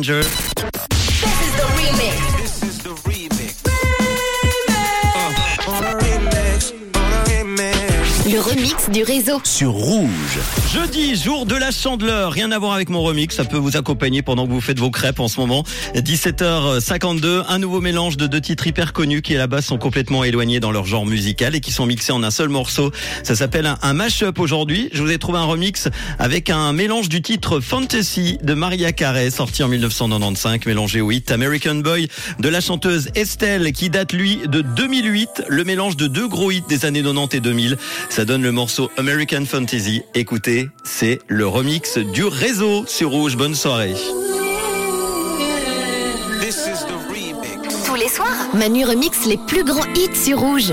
This is the remix. Le remix du réseau. Sur Rouge. Jeudi, jour de la chandeleur. Rien à voir avec mon remix. Ça peut vous accompagner pendant que vous faites vos crêpes en ce moment. 17h52. Un nouveau mélange de deux titres hyper connus qui à la base sont complètement éloignés dans leur genre musical et qui sont mixés en un seul morceau. Ça s'appelle un, un mash-up aujourd'hui. Je vous ai trouvé un remix avec un mélange du titre Fantasy de Maria Carey, sorti en 1995, mélangé au hit American Boy de la chanteuse Estelle, qui date lui de 2008. Le mélange de deux gros hits des années 90 et 2000. Ça donne le morceau American Fantasy. Écoutez, c'est le remix du réseau sur Rouge. Bonne soirée. Tous les soirs, Manu remix les plus grands hits sur Rouge.